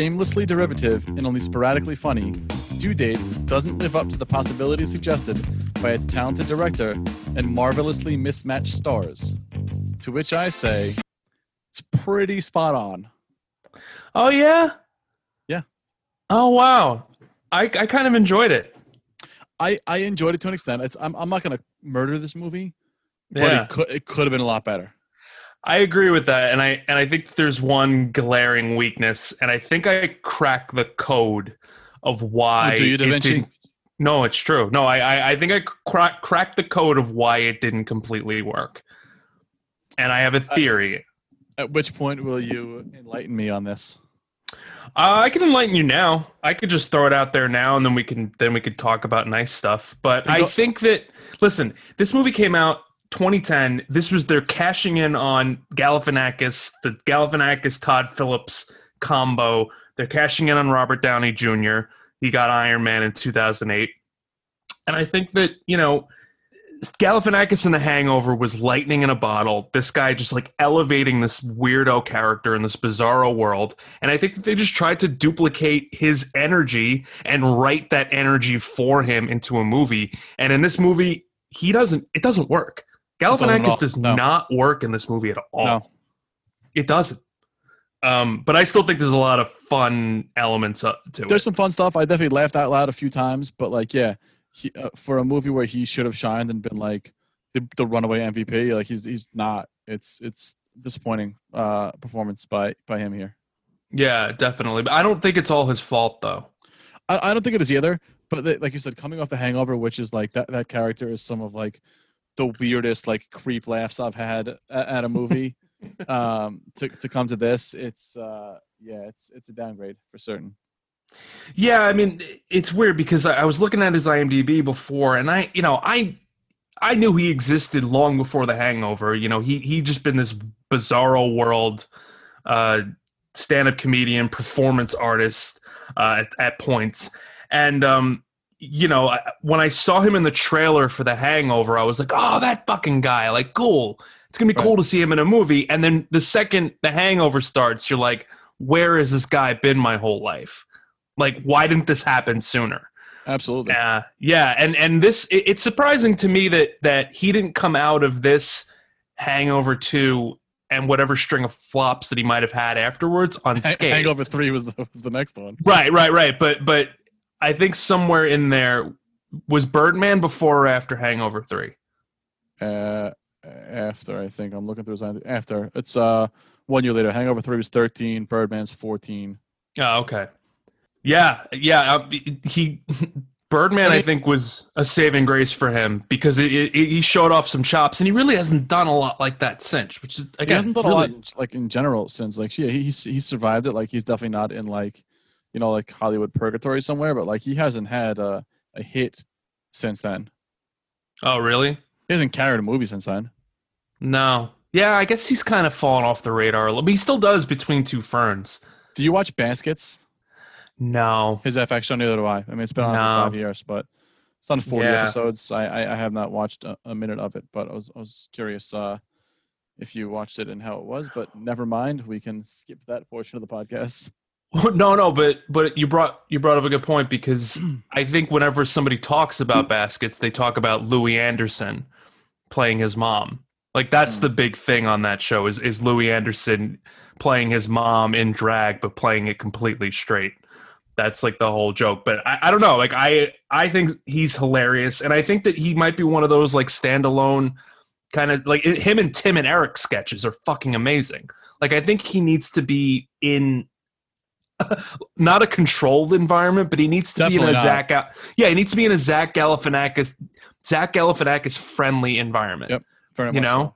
shamelessly derivative and only sporadically funny, Due Date doesn't live up to the possibilities suggested by its talented director and marvelously mismatched stars. To which I say, it's pretty spot on. Oh yeah. Yeah. Oh wow. I I kind of enjoyed it. I, I enjoyed it to an extent. It's, I'm, I'm not going to murder this movie, but it could it could have been a lot better. I agree with that, and I and I think there's one glaring weakness, and I think I crack the code of why. Do you, Da Vinci? No, it's true. No, I I, I think I crack cracked the code of why it didn't completely work, and I have a theory. At which point will you enlighten me on this? Uh, I can enlighten you now. I could just throw it out there now, and then we can then we could talk about nice stuff. But I think that listen, this movie came out 2010. This was they're cashing in on Galifianakis, the Galifianakis Todd Phillips combo. They're cashing in on Robert Downey Jr. He got Iron Man in 2008, and I think that you know. Galifianakis in The Hangover was lightning in a bottle. This guy just like elevating this weirdo character in this bizarro world. And I think that they just tried to duplicate his energy and write that energy for him into a movie. And in this movie, he doesn't, it doesn't work. Doesn't at all. Galifianakis does No. not work in this movie at all. No. It doesn't. Um, but I still think there's a lot of fun elements to There's it. There's some fun stuff. I definitely laughed out loud a few times, but like, yeah, he, uh, for a movie where he should have shined and been like the, the runaway MVP, like he's he's not. It's it's disappointing uh, performance by by him here. Yeah, definitely. But I don't think it's all his fault though. I, I don't think it is either. But like you said, coming off the Hangover, which is like that that character is some of like the weirdest like creep laughs I've had at, a movie. um, to to come to this, it's uh, yeah, it's it's a downgrade for certain. Yeah, I mean, it's weird because I I was looking at his IMDb before, and I, you know, I, I knew he existed long before The Hangover. You know, he he just been this bizarro world, uh, stand-up comedian, performance artist uh, at, at points, and um, you know, I, when I saw him in the trailer for The Hangover, I was like, oh, that fucking guy, like, cool. It's gonna be Right. cool to see him in a movie. And then the second The Hangover starts, you're like, where has this guy been my whole life? Like, why didn't this happen sooner? Absolutely. Yeah, yeah, and and this it, it's surprising to me that that he didn't come out of this Hangover two and whatever string of flops that he might have had afterwards unscathed. Hangover three was the, was the next one. Right, right, right. But but I think somewhere in there was Birdman before or after Hangover three. Uh, after I think I'm looking through his after it's uh one year later. Hangover three was thirteen. Birdman's fourteen. Oh, okay. Yeah, yeah. uh, He Birdman, I I, think, was a saving grace for him because it, it, he showed off some chops, and he really hasn't done a lot like that since. Which is again, he hasn't done really- a lot in, like in general since like yeah he he survived it. Like he's definitely not in like you know like Hollywood purgatory somewhere, but like he hasn't had a a hit since then. Oh, really? He hasn't carried a movie since then. No. Yeah, I guess he's kind of fallen off the radar a little. But he still does between two ferns. Do you watch Baskets? No. His FX show, neither do I. I mean, it's been on No. for five years, but it's done 40 Yeah. episodes. I, I, I have not watched a, a minute of it, but I was, I was curious uh, if you watched it and how it was. But never mind, we can skip that portion of the podcast. No, no, but but you brought you brought up a good point because I think whenever somebody talks about baskets, they talk about Louie Anderson playing his mom. Like that's Mm. the big thing on that show is is Louie Anderson playing his mom in drag but playing it completely straight. That's like the whole joke. But I, I don't know. Like I I think he's hilarious and I think that he might be one of those like standalone kind of like him and Tim and Eric sketches are fucking amazing. Like I think he needs to be in not a controlled environment, but he needs to be in a not. Zach. Gal- Yeah, he needs to be in a Zach Galifianakis, Zach Galifianakis friendly environment. Yep. Very You know,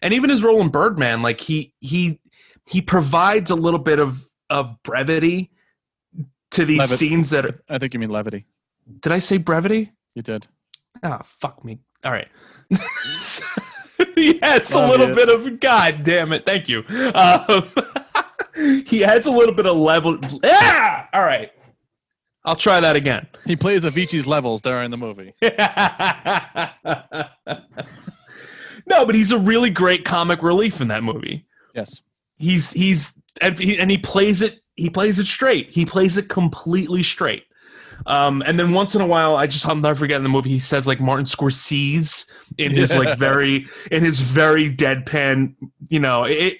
and even his role in Birdman, like he he he provides a little bit of of brevity to these scenes that. Are, I think you mean levity. did I say brevity? You did. Ah, fuck me. All right. he adds a little it. bit of God damn it. Thank you. Um, he adds a little bit of level. Ah! All right. I'll try that again. He plays Avicii's levels during the movie. no, but he's a really great comic relief in that movie. Yes. He's he's and he, and he plays it. he plays it straight. He plays it completely straight. Um, and then once in a while, I just I'll never forget in the movie he says like Martin Scorsese in his like very in his very deadpan. You know, it.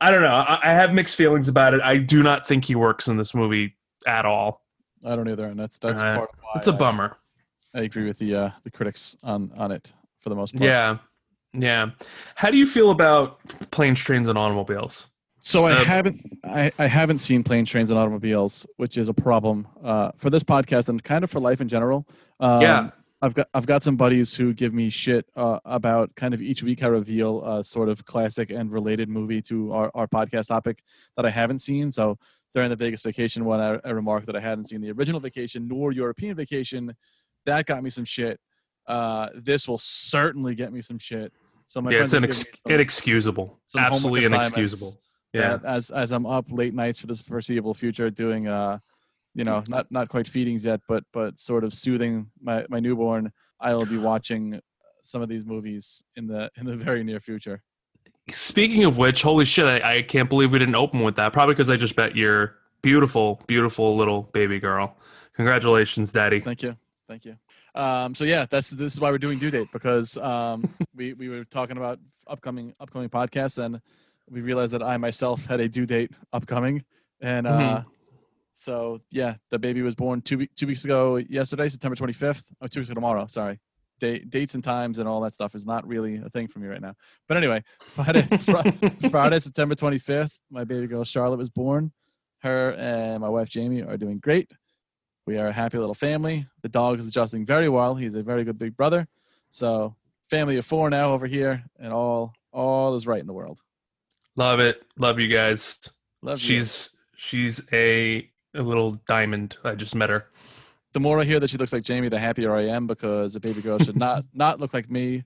I don't know. I, I have mixed feelings about it. I do not think he works in this movie at all. I don't either, and that's that's Uh, part of why It's a I- bummer. I agree with the uh, the critics on on it for the most part. Yeah, yeah. How do you feel about planes, trains, and automobiles? So I Uh, haven't I, I haven't seen planes, trains, and automobiles, which is a problem uh, for this podcast and kind of for life in general. Um, Yeah. I've got I've got some buddies who give me shit uh, about kind of each week I reveal a sort of classic and related movie to our, our podcast topic that I haven't seen. So during the Vegas vacation one, I, I remarked that I hadn't seen the original vacation nor European vacation. That got me some shit. Uh, this will certainly get me some shit. So my yeah, it's inex- some- inexcusable. some Absolutely inexcusable. Yeah. as as I'm up late nights for this foreseeable future, doing uh, you know, not not quite feedings yet, but but sort of soothing my my newborn, I will be watching some of these movies in the in the very near future. Speaking of which, holy shit, I, I can't believe we didn't open with that. Probably because I just bet your beautiful, beautiful little baby girl. Congratulations, daddy. Thank you, thank you. Um, so yeah, that's this is why we're doing due date because um, we we were talking about upcoming upcoming podcasts and we realized that I myself had a due date upcoming and uh, Mhm. So yeah, the baby was born two two weeks ago yesterday, September twenty fifth. Oh, two weeks ago tomorrow. Sorry, date dates and times and all that stuff is not really a thing for me right now. But anyway, Friday Fri- Friday September twenty fifth, my baby girl Charlotte was born. Her and my wife Jamie are doing great. We are a happy little family. The dog is adjusting very well. He's a very good big brother. So family of four now over here, and all all is right in the world. Love it. Love you guys. Love you. she's she's a, a little diamond. I just met her. the more I hear that she looks like Jamie, the happier I am because a baby girl should not not look like me.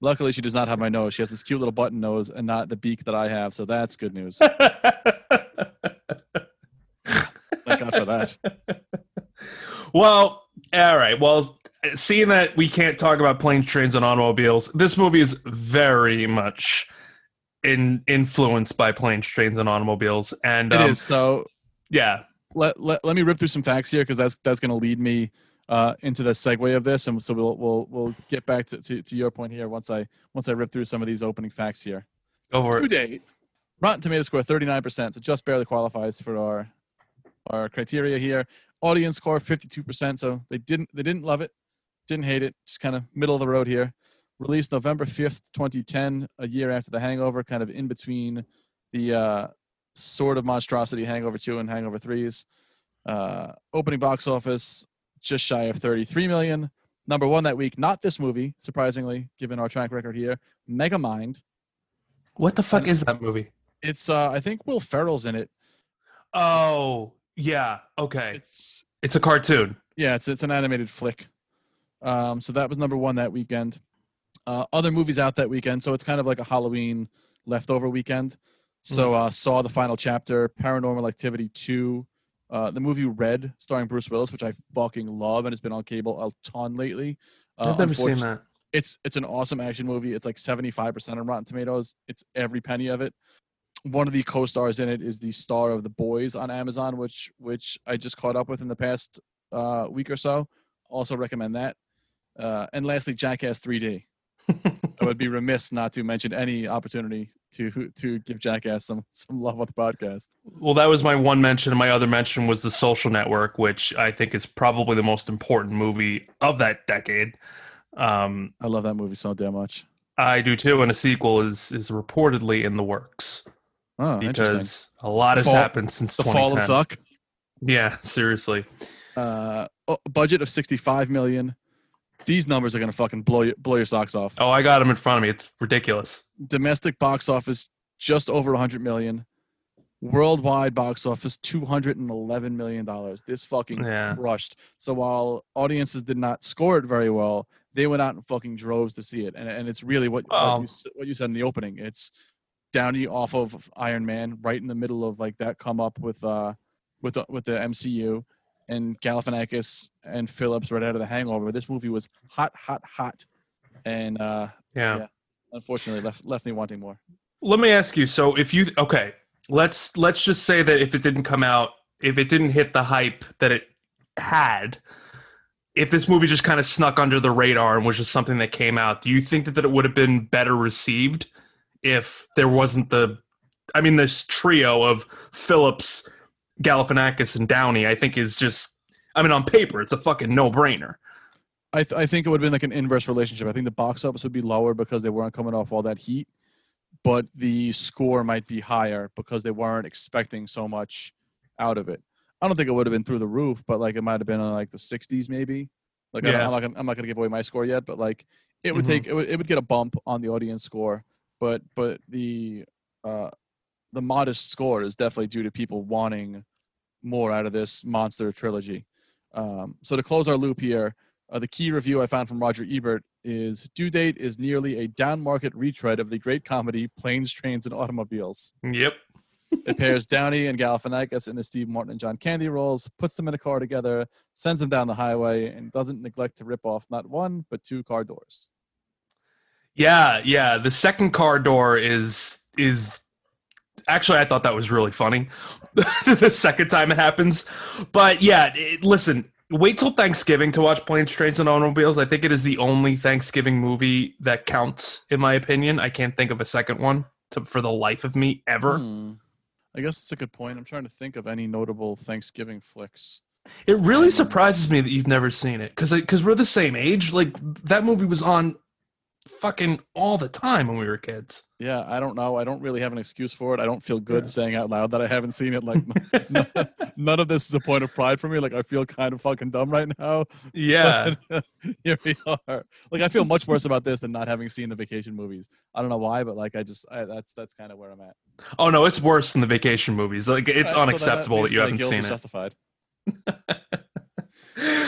Luckily, she does not have my nose. She has this cute little button nose and not the beak that I have. So that's good news. Thank God for that. well, all right. Well, seeing that we can't talk about planes, trains, and automobiles, this movie is very much in influenced by planes, trains, and automobiles. And It um, is. So yeah, let, let, let me rip through some facts here because that's that's going to lead me uh, into the segue of this, and so we'll we'll we'll get back to, to, to your point here once I once I rip through some of these opening facts here. go for To it. date, Rotten Tomato score 39%, so just barely qualifies for our our criteria here. Audience score 52%, so they didn't they didn't love it, didn't hate it, just kind of middle of the road here. Released November 5th, 2010, a year after The Hangover, kind of in between the uh, sort of monstrosity Hangover 2 and Hangover 3s. Uh, opening box office just shy of 33 million. Number one that week, not this movie, surprisingly, given our track record here. Megamind. What the fuck is that movie? It's uh I think Will Ferrell's in it. Oh, yeah. Okay. It's It's a cartoon. yeah, it's it's an animated flick. Um so that was number 1 that weekend. Uh other movies out that weekend, so it's kind of like a Halloween leftover weekend. So uh saw the final chapter, Paranormal Activity 2, uh the movie Red starring Bruce Willis, which I fucking love and it's been on cable a ton lately. Uh, I've never seen that. it's it's an awesome action movie. It's like 75% on Rotten Tomatoes. It's every penny of it. One of the co-stars in it is the star of The Boys on Amazon, which which I just caught up with in the past uh, week or so. Also recommend that. Uh, and lastly, Jackass 3D. Would be remiss not to mention any opportunity to to give Jackass some some love on the podcast. Well, that was my one mention. My other mention was The Social Network, which I think is probably the most important movie of that decade. Um, I love that movie so damn much. I do too, and a sequel is is reportedly in the works Oh, because a lot has Fall- happened since The Fall of 2010. Zuck. Yeah, seriously. Uh, oh, budget of 65 million. These numbers are gonna fucking blow you, blow your socks off. Oh, I got them in front of me. It's ridiculous. domestic box office just over 100 million worldwide box office 211 million dollars this fucking Yeah. crushed so while audiences did not score it very well they went out in fucking droves to see it and, and it's really what, what, Oh. you, what you said in the opening it's downey off of iron man right in the middle of like that come up with uh with the, with the mcu and galifianakis and phillips right out of the hangover this movie was hot hot hot and uh Yeah. Yeah. unfortunately left left me wanting more Let me ask you. So, if you okay, let's let's just say that if it didn't come out, if it didn't hit the hype that it had, if this movie just kind of snuck under the radar and was just something that came out, do you think that, that it would have been better received if there wasn't the I mean this trio of Phillips, Galifianakis and Downey, I think is just I mean on paper it's a fucking no-brainer. I, th- I think it would have been like an inverse relationship. I think the box office would be lower because they weren't coming off all that heat, but the score might be higher because they weren't expecting so much out of it. I don't think it would have been through the roof, but like it might have been in like the 60s maybe. Like I Yeah. am not gonna, I'm not gonna give away my score yet, but like it would Mhm. take it would, it would get a bump on the audience score, but but the uh the modest score is definitely due to people wanting more out of this monster trilogy. Um, so to close our loop here, uh, the key review I found from Roger Ebert is Due Date is nearly a down market retread of the great comedy Planes, Trains, and Automobiles. Yep. It pairs Downey and Galifianakis in the Steve Martin and John Candy roles, puts them in a car together, sends them down the highway, and doesn't neglect to rip off not one but two car doors. Yeah, yeah. The second car door is is actually I thought that was really funny. the second time it happens, but yeah. It, listen, wait till Thanksgiving to watch Planes, Trains, and Automobiles. I think it is the only Thanksgiving movie that counts, in my opinion. I can't think of a second one to, for the life of me ever. Hmm. I guess it's a good point. I'm trying to think of any notable Thanksgiving flicks. It really surprises me that you've never seen it because because we're the same age. Like that movie was on fucking all the time when we were kids. Yeah, I don't know. I don't really have an excuse for it. I don't feel good saying out loud that I haven't seen it. Like, none, none of this is a point of pride for me. Like, I feel kind of fucking dumb right now. Yeah. But here we are. Like, I feel much worse about this than not having seen the vacation movies. I don't know why, but like, I just I, that's that's kind of where I'm at. Oh no, it's worse than the vacation movies. Like it's Alright, so then at unacceptable that you haven't seen it. Justified.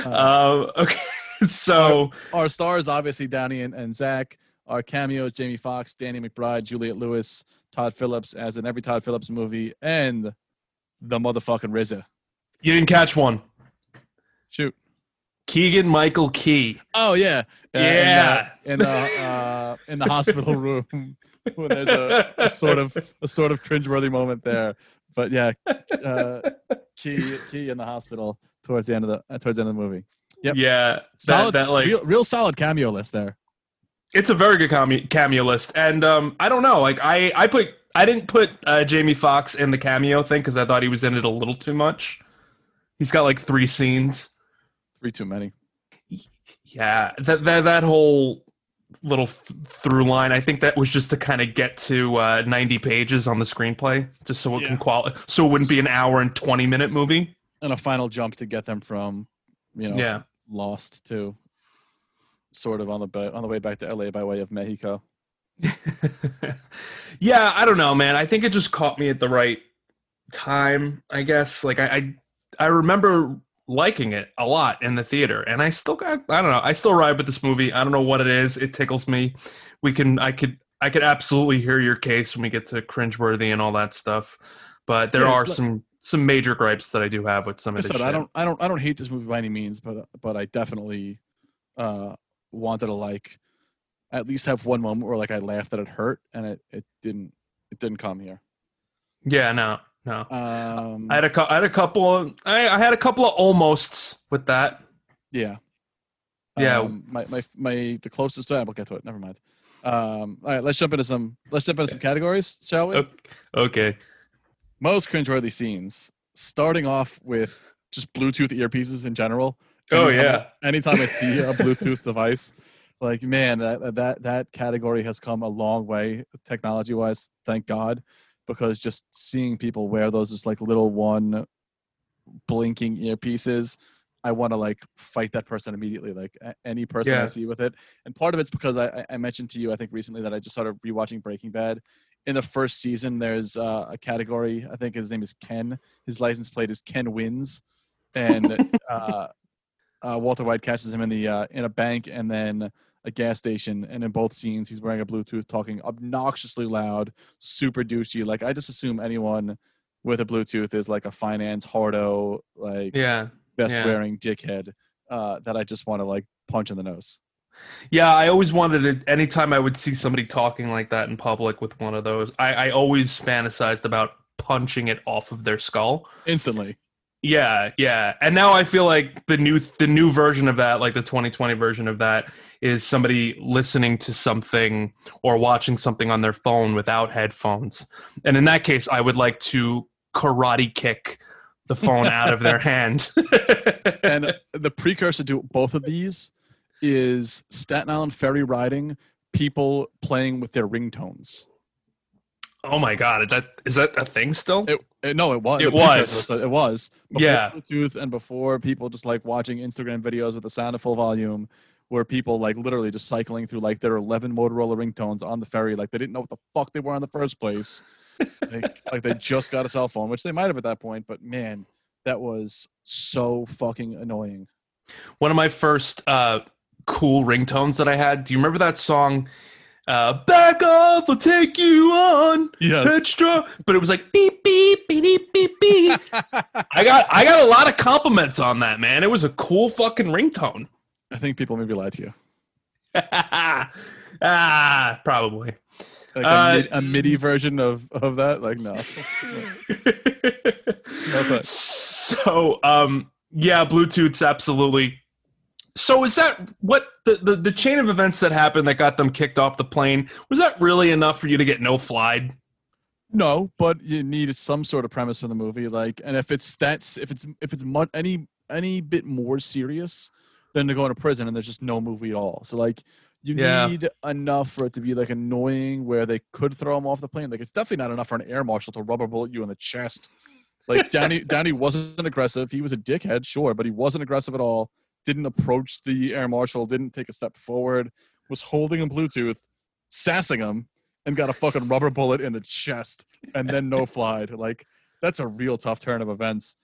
Um, okay, so Our stars obviously Downey and, and Zach. Our cameos: Jamie Foxx, Danny McBride, Juliette Lewis, Todd Phillips, as in every Todd Phillips movie, and the motherfucking RZA. you didn't catch one. Shoot. Keegan Michael Key. Oh yeah, Uh, Yeah. in the in the, uh, in the hospital room when there's a, a sort of a sort of cringeworthy moment there. But yeah, uh, key key in the hospital towards the end of the uh, towards the end of the movie. Yep. Yeah, Solid, that, that like real, real solid cameo list there. it's a very good cameo, cameo list, and um, I don't know. Like I, I put, I didn't put uh, Jamie Foxx in the cameo thing because I thought he was in it a little too much. He's got like three scenes. Three too many. Yeah, that that that whole little th- through line. I think that was just to kind of get to uh, ninety pages on the screenplay, just so it Yeah. can quali- so it wouldn't be an hour and twenty minute movie. And a final jump to get them from, you know, Yeah, lost to sort of on the ba- on the way back to LA by way of Mexico. yeah. I don't know, man. I think it just caught me at the right time. I guess. Like I, I, I remember liking it a lot in the theater, and I still got. I don't know. I still ride with this movie. I don't know what it is. It tickles me. We can. I could. I could absolutely hear your case when we get to cringeworthy and all that stuff. But there Yeah, are look- some some major gripes that I do have with some I of this said. I don't I don't I don't hate this movie by any means, but but I definitely uh wanted to like at least have one moment where like I laughed that it hurt and it it didn't it didn't come here. Yeah, no, no. Um I had a I had a couple. Of, I, I had a couple of almosts with that. yeah. Yeah. Um, my my my the closest I will get to it. Never mind. Um all right, let's jump into some let's jump into some categories, shall we? Okay. Most cringeworthy scenes. Starting off with just Bluetooth earpieces in general. Oh, Anytime- yeah. Anytime I see a Bluetooth device, like man, that that that category has come a long way technology wise. Thank God, because just seeing people wear those just like little one blinking earpieces, I want to like fight that person immediately. Like any person I see with it, and part of it's because I- I mentioned to you, I think recently that I just started rewatching Breaking Bad. In the first season, there's uh, a category. I think his name is Ken. His license plate is Ken Wins, and uh, uh, Walter White catches him in the uh, in a bank and then a gas station. And in both scenes, he's wearing a Bluetooth, talking obnoxiously loud, super douchey. Like I just assume anyone with a Bluetooth is like a finance hardo, like Yeah. best yeah. wearing dickhead uh, that I just want to like punch in the nose. Yeah, I always wanted it. Anytime I would see somebody talking like that in public with one of those, I, I always fantasized about punching it off of their skull. instantly. Yeah, yeah. And now I feel like the new the new version of that, like the 2020 version of that, is somebody listening to something or watching something on their phone without headphones. And in that case, I would like to karate kick the phone out of their hand. And the precursor to both of these is Staten Island ferry riding, people playing with their ringtones. oh my god, is that is that a thing still? It, it- no, it was. It was. was- It was. Before Yeah. Bluetooth and before people just like watching Instagram videos with the sound at full volume, where people like literally just cycling through like their 11 Motorola ringtones on the ferry, like they didn't know what the fuck they were in the first place. like, like they just got a cell phone, which they might have at that point, but man, that was so fucking annoying. One of my first uh, cool ringtones that I had. Do you remember that song? Uh, Back off, I'll take you on. Yes. Headstrong. But it was like beep beep beep beep beep. I got I got a lot of compliments on that, man. It was a cool fucking ringtone. I think people maybe lied to you. ah, probably. Like Uh, a, mid, a MIDI version of, of that? Like, no. Okay. so, um, yeah, Bluetooth's absolutely. So, is that what the, the the chain of events that happened that got them kicked off the plane? Was that really enough for you to get no flied? No, but you need some sort of premise for the movie. Like, and if it's that's if it's if it's mu- any any bit more serious than to go into prison, and there's just no movie at all. So like, you Yeah. need enough for it to be like annoying, where they could throw him off the plane. Like, it's definitely not enough for an air marshal to rubber bullet you in the chest. Like Downey Downey wasn't aggressive. He was a dickhead, sure, but he wasn't aggressive at all. Didn't approach the air marshal. Didn't take a step forward. Was holding a Bluetooth, sassing him, and got a fucking rubber bullet in the chest, and then no flied. Like that's a real tough turn of events.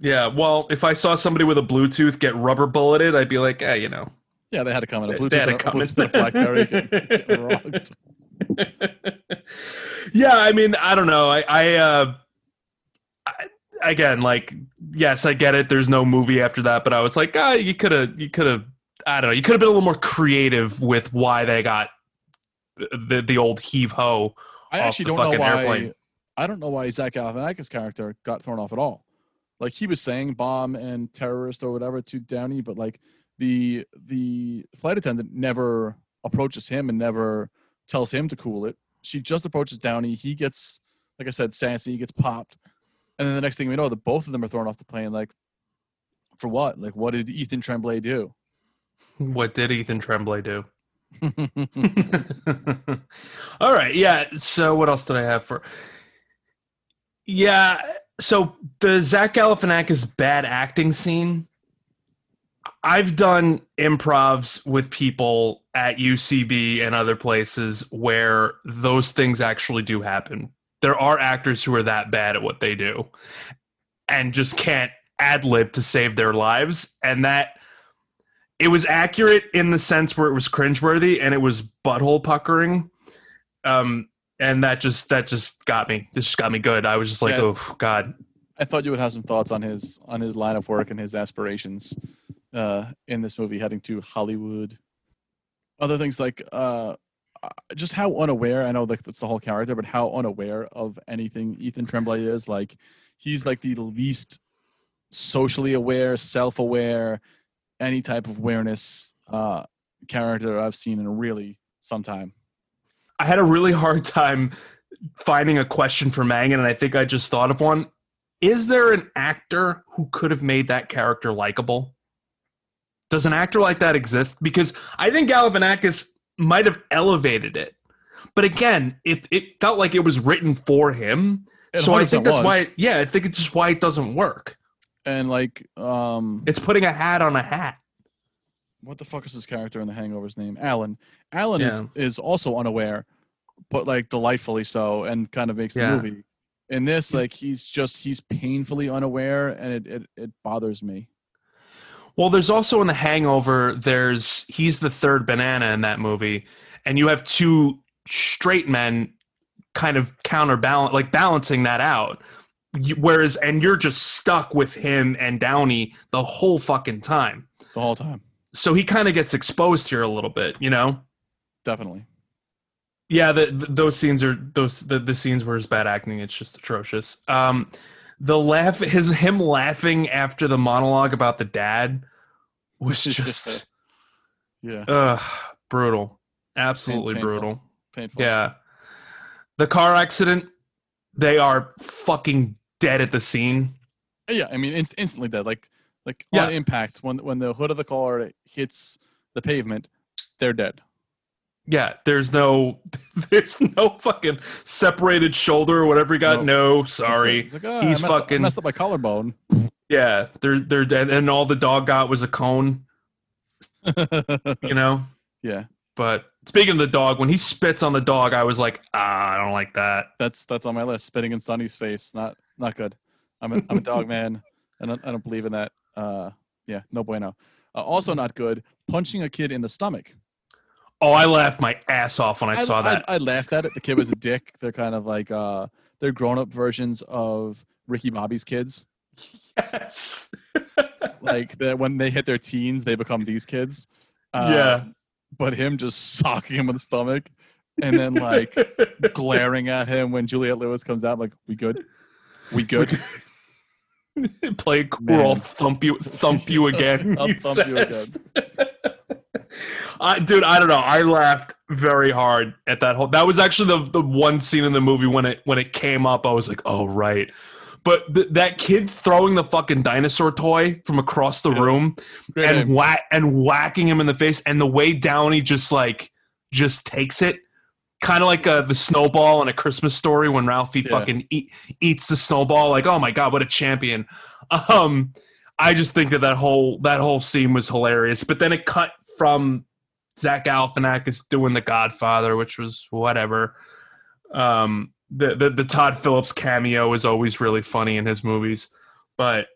Yeah, well, if I saw somebody with a Bluetooth get rubber bulleted, I'd be like, eh, you know, Yeah, they had to come in a Bluetooth, they had to a, come in. A BlackBerry. Get, get yeah, I mean, I don't know. I, I, uh, I, again, like, yes, I get it. There's no movie after that, but I was like, ah, you could have, you could have, I don't know, you could have been a little more creative with why they got the the old heave ho. I off actually the don't know fucking why. airplane. I don't know why Zach Galifianakis' character got thrown off at all. Like he was saying bomb and terrorist or whatever to Downey, but like the the flight attendant never approaches him and never tells him to cool it. She just approaches Downey. He gets, like I said, sassy. He gets popped, and then the next thing we know, the both of them are thrown off the plane. Like for what? Like what did Ethan Tremblay do? What did Ethan Tremblay do? All right, yeah. So what else did I have for? Yeah, so the Zach Galifianakis bad acting scene. I've done improvs with people at UCB and other places where those things actually do happen. There are actors who are that bad at what they do and just can't ad lib to save their lives, and that it was accurate in the sense where it was cringeworthy and it was butthole puckering. Um, and that just that just got me. This just got me good. I was just like, Yeah. oh god. I thought you would have some thoughts on his on his line of work and his aspirations uh, in this movie, heading to Hollywood. Other things like uh, uh, just how unaware I know that's the whole character, but how unaware of anything Ethan Tremblay is. Like he's like the least socially aware, self-aware, any type of awareness uh, character I've seen in really some time. I had a really hard time finding a question for Mangan, and I think I just thought of one. Is there an actor who could have made that character likable? Does an actor like that exist? Because I think Galifianakis might have elevated it, but again, it it felt like it was written for him. So I think that's why. was. It, yeah, I think it's just why it doesn't work. And like, um, It's putting a hat on a hat. what the fuck is his character in The Hangover's name? Alan. Alan is Yeah. is also unaware, but like delightfully so, and kind of makes the movie. In this, like he's just he's painfully unaware, and it it, it bothers me. Well, there's also in The Hangover, there's he's the third banana in that movie, and you have two straight men kind of counterbalance, like balancing that out. Whereas, and you're just stuck with him and Downey the whole fucking time. The whole time, So he kind of gets exposed here a little bit, you know? definitely. Yeah, the, the, those scenes are those the, the scenes were his bad acting. It's just atrocious. Um, the laugh, his him laughing after the monologue about the dad was just Yeah, uh brutal, absolutely painful. brutal. painful. Yeah, the car accident. They are fucking dead at the scene. yeah. I mean, inst- instantly dead. Like, like Yeah. on impact when when the hood of the car hits the pavement, they're dead. Yeah, there's no, there's no fucking separated shoulder or whatever he got. No, it. sorry. It's like, "Ah, He's I messed up- I fucking- messed up my collarbone. Yeah, they're they're dead, and all the dog got was a cone. You know. yeah, But speaking of the dog, when he spits on the dog, I was like, ah, I don't like that. that's that's on my list. Spitting in Sonny's face, not not good. I'm a I'm a dog man. I don't I don't believe in that. Uh, yeah, no bueno. Uh, also not good. Punching a kid in the stomach. Oh, I laughed my ass off when I, saw that. I, laughed at it. The kid was a dick. They're kind of like uh, they're grown up versions of Ricky Bobby's kids. yes. Like that when they hit their teens, they become these kids. Uh, Yeah. But him just socking him in the stomach, and then like glaring at him when Juliette Lewis comes out. Like, we good? We good? play cool. I'll thump you, thump you again. I'll thump you says. I, dude, I don't know. I laughed very hard at that whole. That was actually the the one scene in the movie when it when it came up. I was like, oh right. But th- that kid throwing the fucking dinosaur toy from across the Yeah. room Great and name. whack and whacking him in the face, and the way Downey just like just takes it, kind of like uh, the snowball in a Christmas story when Ralphie Yeah. fucking eat, eats the snowball. Like, oh my god, what a champion! Um, I just think that that whole that whole scene was hilarious. But then it cut from Zach Galifianakis doing The Godfather, which was whatever. Um, the, the the Todd Phillips cameo is always really funny in his movies, but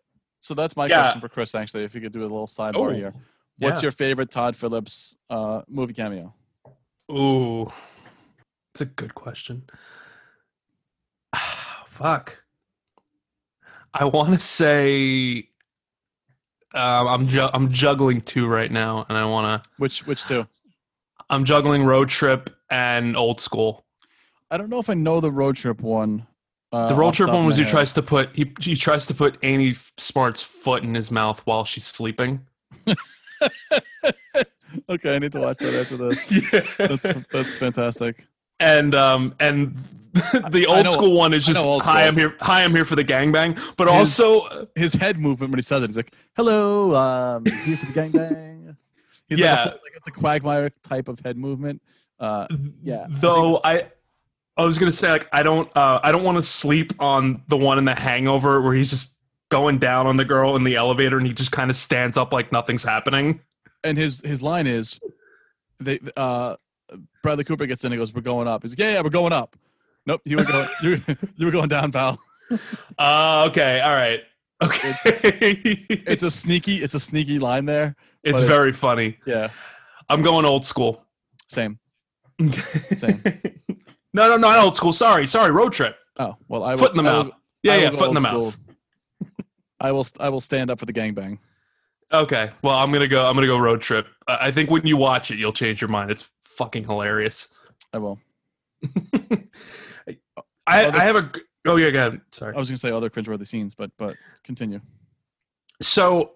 So that's my Yeah. question for Chris. Actually, if you could do a little sidebar Oh, here, what's yeah. your favorite Todd Phillips uh, movie cameo? Ooh, it's a good question. Fuck. I want to say um, I'm ju- I'm juggling two right now, and I want to. Which which two? I'm juggling Road Trip and Old School. I don't know if I know the road trip one. Uh, The Road Trip one was he tries to put he he tries to put Amy Smart's foot in his mouth while she's sleeping. okay, I need to watch that after this. yeah, That's that's fantastic. and um and the old know- school one is just hi I'm here hi I'm here for the gangbang, but His- also His head movement when he says it, he's like, "Hello, um, here for the gangbang." He's Yeah. like, a, like it's a Quagmire type of head movement. Uh, yeah, though I I was gonna say like I don't uh I don't want to sleep on the one in the hangover where he's just going down on the girl in the elevator and he just kind of stands up like nothing's happening. and his his line is, "They uh, Bradley Cooper gets in and goes, "We're going up." He's like, "Yeah, yeah, we're going up." Nope, you were going you you were going down, pal. Uh okay, all right. Okay. It's a sneaky it's a sneaky line there. it's very it's- funny. Yeah, I'm going old school. same. Same. no, no, not old school. Sorry, sorry. Road trip. Oh well, I will, Foot in the I will- mouth. Yeah, yeah. Foot in the old mouth. I will I will stand up for the gangbang. Okay. Well, I'm gonna go. I'm gonna go road trip. I think when you watch it, you'll change your mind. It's fucking hilarious. I will. I, Other- I have a. Oh yeah, go ahead. Sorry. I was gonna say other cringeworthy scenes, but but continue. So,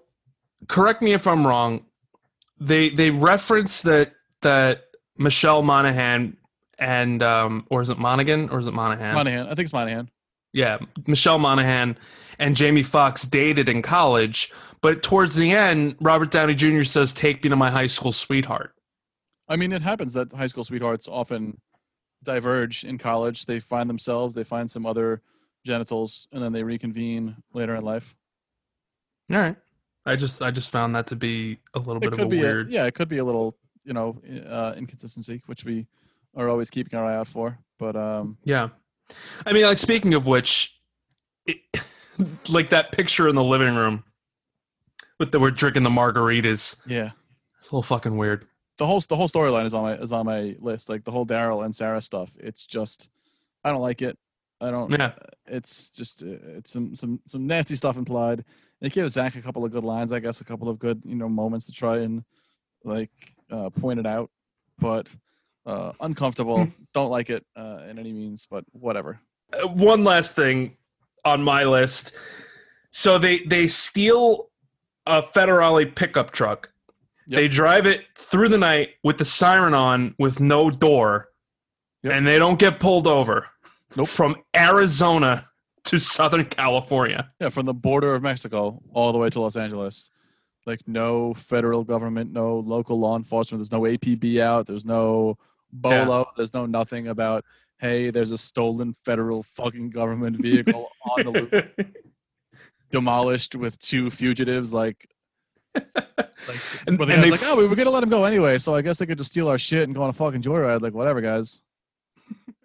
correct me if I'm wrong. They they reference that that Michelle Monaghan and um or is it Monaghan or is it Monaghan? Monahan, I think it's Monahan. yeah, Michelle Monaghan and Jamie Foxx dated in college, but towards the end, Robert Downey Jr. says, "Take me to my high school sweetheart." I mean, it happens that high school sweethearts often diverge in college. They find themselves, they find some other genitals, and then they reconvene later in life. All right. I just I just found that to be a little bit It of a be, weird. a, yeah, it could be a little, you know, uh, inconsistency, which we are always keeping our eye out for. But um, Yeah. I mean, like speaking of which, it, like that picture in the living room with the we're drinking the margaritas. yeah, It's a little fucking weird. The whole the whole storyline is on my is on my list. Like the whole Daryl and Sarah stuff. It's just, I don't like it. I don't. Yeah. It's just uh, it's some some some nasty stuff implied. They give Zach a couple of good lines, I guess, a couple of good you know moments to try and like uh, point it out. But Uh, uncomfortable. Don't like it uh, in any means, but whatever. Uh, one last thing on my list. So they they steal a Federale pickup truck. Yep. They drive it through the night with the siren on with no door, Yep. and they don't get pulled over. Nope. From Arizona to Southern California. Yeah, from the border of Mexico all the way to Los Angeles. Like no federal government, no local law enforcement. There's no APB out. There's no bolo. There's no nothing about. Hey, there's a stolen federal fucking government vehicle on the loop, demolished with two fugitives. Like, like And- but the and they like, oh, we were gonna let him go anyway, so I guess they could just steal our shit and go on a fucking joyride. Like, whatever, guys.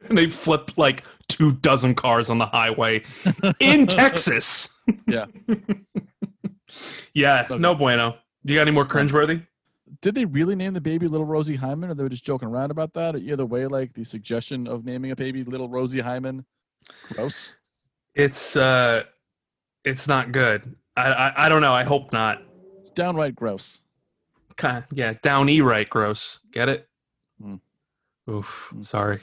and they flipped like two dozen cars on the highway in Texas. Yeah. yeah, Okay. no bueno. You got any more cringeworthy? Did they really name the baby Little Rosie Hyman, or they were just joking around about that? Either way, like the suggestion of naming a baby Little Rosie Hyman, gross. It's uh, it's not good. I I, I don't know. I hope not. It's downright gross. Kind yeah, down e right, gross. Get it? Hmm. Oof. Hmm. Sorry.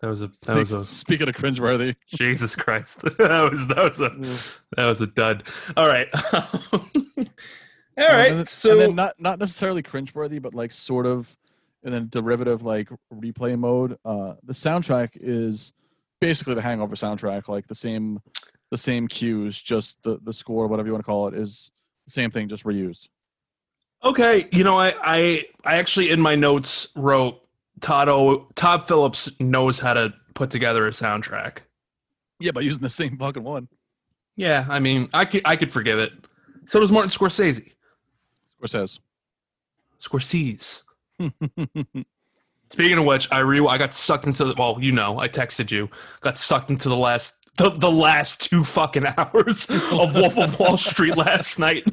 That was a that Speak- was a Speaking of cringeworthy, Jesus Christ. that was that was a that was a dud. All right. All right. and then, so and then not not necessarily cringeworthy, but like sort of, and then derivative like replay mode. Uh, the soundtrack is basically the Hangover soundtrack, like the same, the same cues, just the the score, whatever you want to call it, is same thing, just reused. Okay, you know, I, I I actually in my notes wrote Todd o, Todd Phillips knows how to put together a soundtrack. Yeah, by using the same fucking one. Yeah, I mean, I could I could forgive it. So does Martin Scorsese. Scorsese. Scorsese. Speaking of which, I re I got sucked into the well, you know, I texted you, got sucked into the last the, the last two fucking hours of Wolf of Wall Street last night.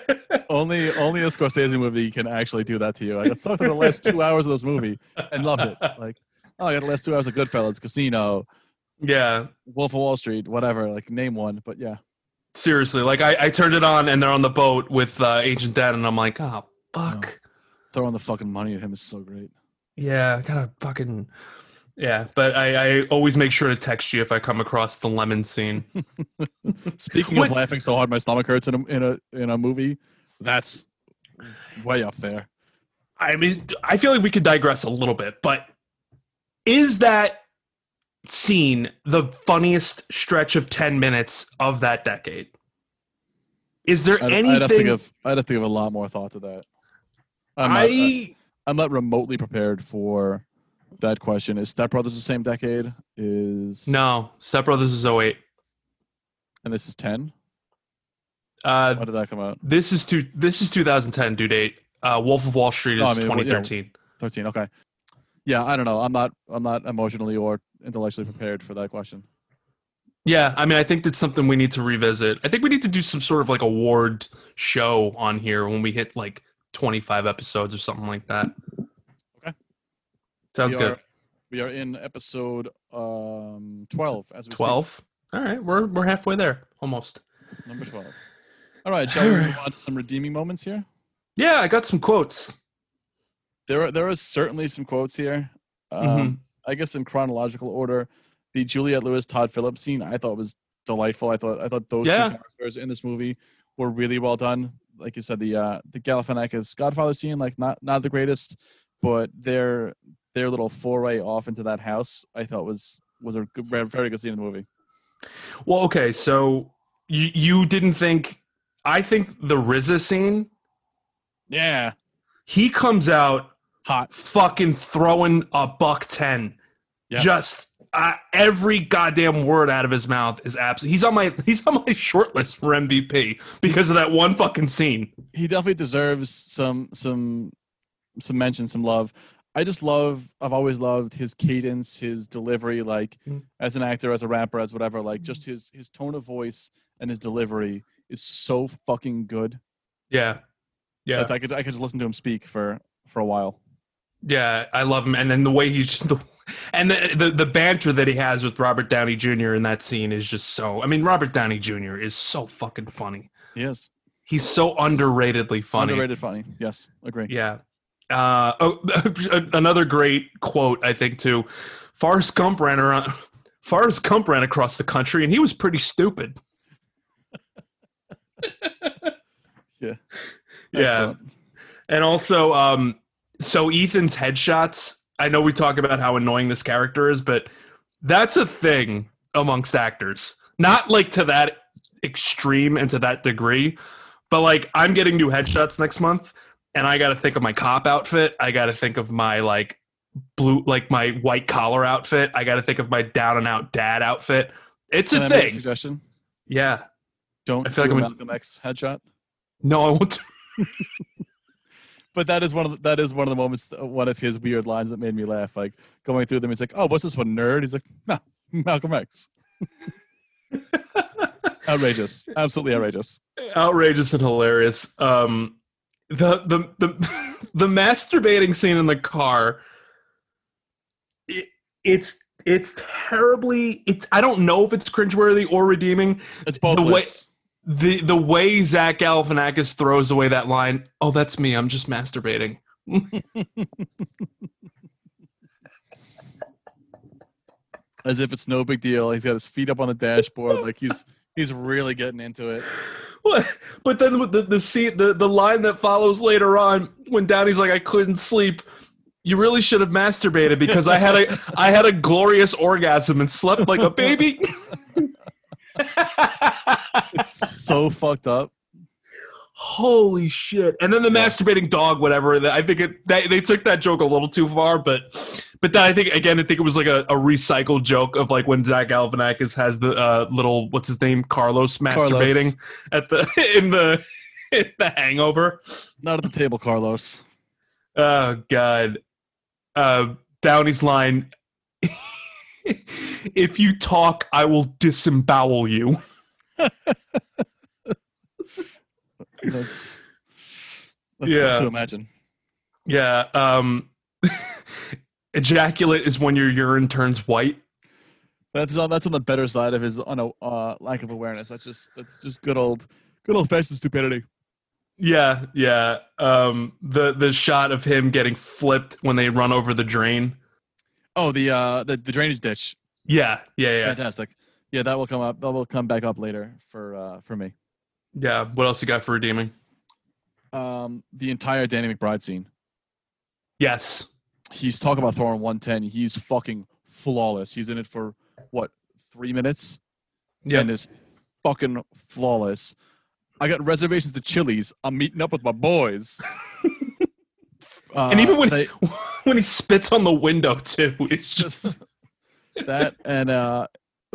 only only a Scorsese movie can actually do that to you. I got stuck in the last two hours of this movie and loved it. Like, oh, I got the last two hours of Goodfellas, Casino, yeah, Wolf of Wall Street, whatever. Like, name one. But yeah, seriously, like I, I turned it on and they're on the boat with uh, Agent Dan, and I'm like, oh fuck. throwing the fucking money at him is so great. Yeah, I gotta fucking yeah. But I, I always make sure to text you if I come across the lemon scene. Speaking of laughing so hard my stomach hurts in a in a in a movie, that's way up there. I mean, I feel like we could digress a little bit, but is that scene the funniest stretch of ten minutes of that decade? Is there I'd, anything I'd have to give I'd have to give a lot more thought to that. I'm not, I I'm not remotely prepared for that question. Is Step Brothers the same decade? Is no Step Brothers is 08. and this is ten. Uh, When did that come out? this is two. This is 2010 due date. Uh, Wolf of Wall Street is Oh, I mean, well, yeah. 2013. Thirteen. Okay. Yeah, I don't know. I'm not. I'm not emotionally or intellectually prepared for that question. Yeah, I mean, I think that's something we need to revisit. I think we need to do some sort of like award show on here when we hit like 25 episodes or something like that. Sounds we good. Are, we are in episode um, twelve as we speak. 12. All right, we're we're halfway there almost. Number twelve. All right, shall we move on to some redeeming moments here? Yeah, I got some quotes. There are there are certainly some quotes here. Um, Mhm. I guess in chronological order, the Juliette Lewis Todd Phillips scene I thought was delightful. I thought I thought those Yeah. two characters in this movie were really well done. Like you said, the uh, the Galifianakis Godfather scene, like not not the greatest, but their their little foray off into that house, I thought was was a good, very, good scene in the movie. Well, okay, so you you didn't think I think the RZA scene, Yeah, he comes out hot. fucking throwing a buck 10. Yes. Just uh, every goddamn word out of his mouth is absolute. He's on my he's on my short list for MVP because of that one fucking scene. he definitely deserves some some some mention, some love. I just love. I've always loved his cadence, his delivery, like Mm. as an actor, as a rapper, as whatever. Like just his his tone of voice and his delivery is so fucking good Yeah, yeah, that I could I could just listen to him speak for for a while. yeah. I love him, and then the way he's the, and the, the the banter that he has with Robert Downey Jr. in that scene is just so. I mean, Robert Downey Jr. is so fucking funny. He is He's so underratedly funny. underrated, funny. Yes, agree. Yeah. Uh, oh, another great quote, I think, too. Forrest Gump ran around. Forrest Gump ran across the country, and he was pretty stupid. Yeah. Yeah. Excellent. And also, um, so Ethan's headshots. I know we talk about how annoying this character is, but that's a thing amongst actors. Not like to that extreme and to that degree, but like I'm getting new headshots next month, and I got to think of my cop outfit. I got to think of my like blue, like my white collar outfit. I got to think of my down and out dad outfit. It's Can a I make a thing. suggestion? Yeah. Don't I feel like a I'm Malcolm X headshot. No, I won't. But that is one of the, that is one of the moments, uh, one of his weird lines that made me laugh. Like going through them, he's like, "Oh, what's this one, nerd?" He's like, "No, Malcolm X." outrageous, absolutely outrageous. outrageous and hilarious. Um, the the the the masturbating scene in the car. It, it's it's terribly. It's I don't know if it's cringeworthy or redeeming. It's both The way- The the way Zach Galifianakis throws away that line. Oh, that's me. I'm just masturbating. as if it's no big deal. He's got his feet up on the dashboard, like he's he's really getting into it. But then the the scene, the the line that follows later on when Downey's like, "I couldn't sleep." You really should have masturbated because I had a I had a glorious orgasm and slept like a baby. It's so fucked up. Holy shit! And then the Yeah. masturbating dog, whatever. I think it they, they took that joke a little too far, but but then I think again, I think it was like a, a recycled joke of like when Zach Galifianakis has the uh, little what's his name Carlos masturbating at the in the in the Hangover. Not at the table, Carlos. Oh God, uh, Downey's line. if you talk, I will disembowel you. That's, that's Yeah. to imagine. Yeah. Um, ejaculate is when your urine turns white. That's on that's on the better side of his on a uh, lack of awareness. That's just that's just good old good old fashioned stupidity. Yeah, yeah. Um, the the shot of him getting flipped when they run over the drain. Oh, the uh the, the drainage ditch. Yeah, yeah, yeah, Fantastic. Yeah, that will come up. That will come back up later for uh for me. Yeah. What else you got for redeeming? Um, the entire Danny McBride scene. Yes. He's talking about throwing 110. He's fucking flawless. He's in it for what three minutes Yeah. and is fucking flawless. I got reservations to Chili's. I'm meeting up with my boys. Uh, And even when they, when he spits on the window too, it's just just that and uh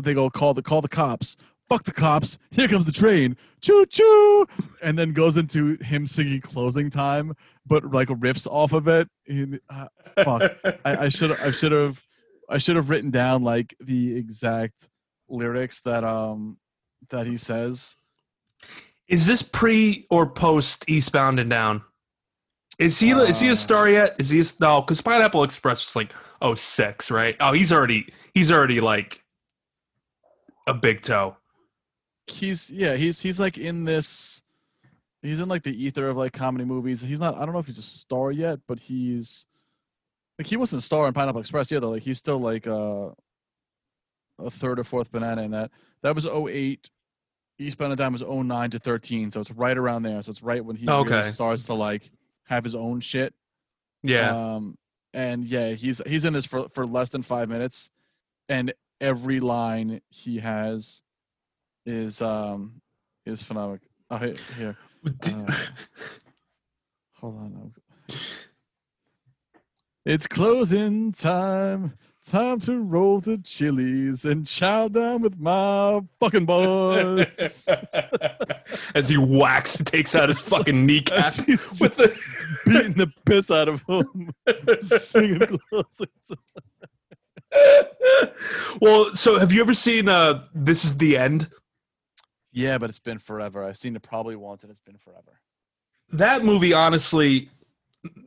they go call the call the cops fuck the cops here comes the train choo choo and then goes into him singing closing time but like riffs off of it And, uh, fuck i should i should have i should have written down like the exact lyrics that um that he says Is this pre or post Eastbound and Down? Is he is he a Uh, star yet? Is he a, no? Because Pineapple Express was like oh six, right? Oh, he's already he's already like a big toe. He's yeah he's he's like in this he's in like the ether of like comedy movies. He's not i don't know if he's a star yet but he's like he wasn't a star in pineapple express either. Like he's still like uh a third or fourth banana in that. That was 08 eastbound and down was 09 to 13 so it's right around there. So it's right when he Okay. really starts to like have his own shit. Yeah, um, and yeah, he's he's in this for for less than five minutes, and every line he has is um is phenomenal. Oh, here, here. uh, hold on. It's closing time. Time to roll the chilies and chow down with my fucking boys. as he whacks, takes out his fucking kneecap. He's with the- beating the piss out of him, singing closing well, so have you ever seen uh This Is the End? Yeah, but it's been forever. I've seen it probably once, and it's been forever. That movie, honestly,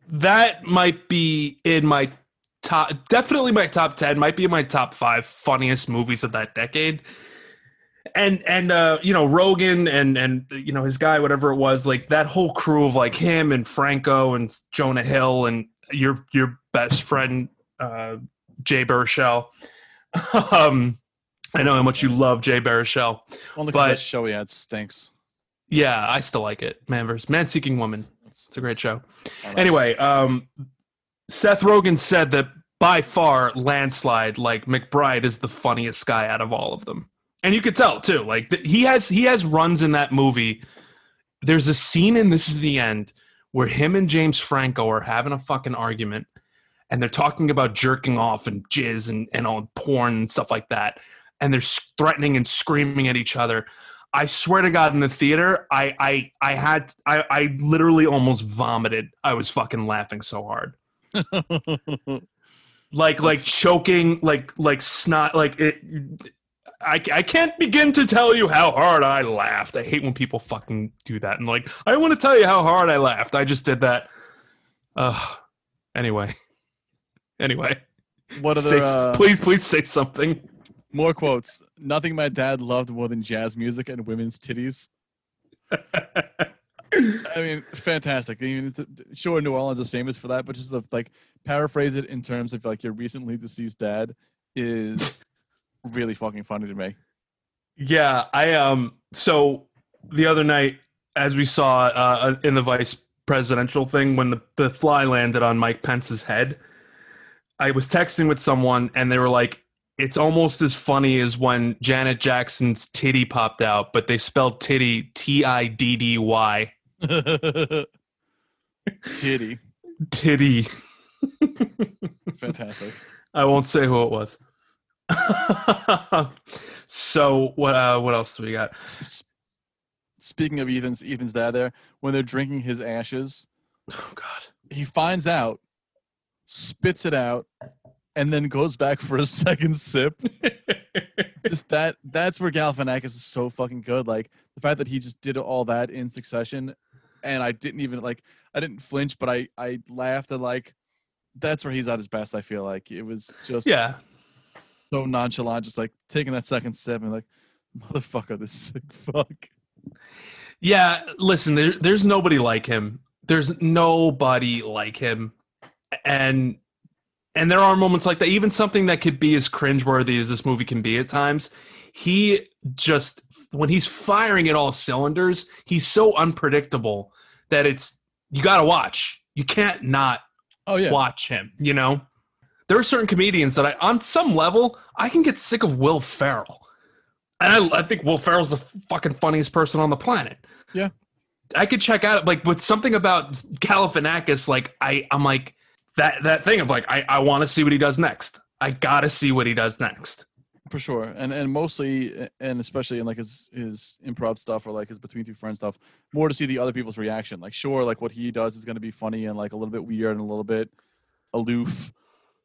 that might be in my top, definitely my top 10, might be in my top five funniest movies of that decade. and and uh you know Rogen and and you know his guy whatever it was like that whole crew of like him and franco and jonah hill and your your best friend uh jay baruchel um i know how much you love jay baruchel Only 'cause But- that show he had stinks. yeah i still like it man versus man seeking woman It's, a great show Anyway, um, Seth Rogen said that by far, landslide, like McBride is the funniest guy out of all of them, and you could tell too. Like th- he has he has runs in that movie. There's a scene in This Is the End where him and James Franco are having a fucking argument, and they're talking about jerking off and jizz and and all porn and stuff like that, and they're threatening and screaming at each other. I swear to God, in the theater, I I I had I I literally almost vomited. I was fucking laughing so hard, like like choking, like like snot, like it. I, I can't begin to tell you how hard I laughed. I hate when people fucking do that and like I want to tell you how hard I laughed. I just did that. Uh, anyway, anyway, what say, other s- uh, please please say something. More quotes? Nothing my dad loved more than jazz music and women's titties. I mean, fantastic. I mean, sure, New Orleans is famous for that, but just like paraphrase it in terms of like your recently deceased dad is really fucking funny to me. Yeah, I um. So the other night, as we saw uh, in the vice presidential thing, when the, the fly landed on Mike Pence's head, I was texting with someone, and they were like, "It's almost as funny as when Janet Jackson's titty popped out, but they spelled titty T I D D Y Titty, titty." fantastic. I won't say who it was. so what? Uh, what else do we got? Speaking of Ethan's Ethan's dad, there when they're drinking his ashes, Oh God. he finds out, spits it out, and then goes back for a second sip. just that that's where Galifianakis is so fucking good. Like the fact that he just did all that in succession, and I didn't even like I didn't flinch, but I I laughed at like that's where he's at his best. I feel like it was just yeah. so nonchalant, just like taking that second sip and like motherfucker, this sick fuck. Yeah, listen, there, there's nobody like him. There's nobody like him, and and there are moments like that. Even something that could be as cringeworthy as this movie can be at times, he just when he's firing at all cylinders, he's so unpredictable that it's you got to watch. You can't not Oh yeah, watch him. You know, there are certain comedians that I, on some level, I can get sick of Will Ferrell, and I, I think Will Ferrell's the fucking funniest person on the planet. Yeah. I could check out like with something about Galifianakis. Like I, I'm like that that thing of like I, I want to see what he does next. I gotta see what he does next. for sure and and mostly and especially in like his his improv stuff or like his between two friends stuff more to see the other people's reaction like sure like what he does is going to be funny and like a little bit weird and a little bit aloof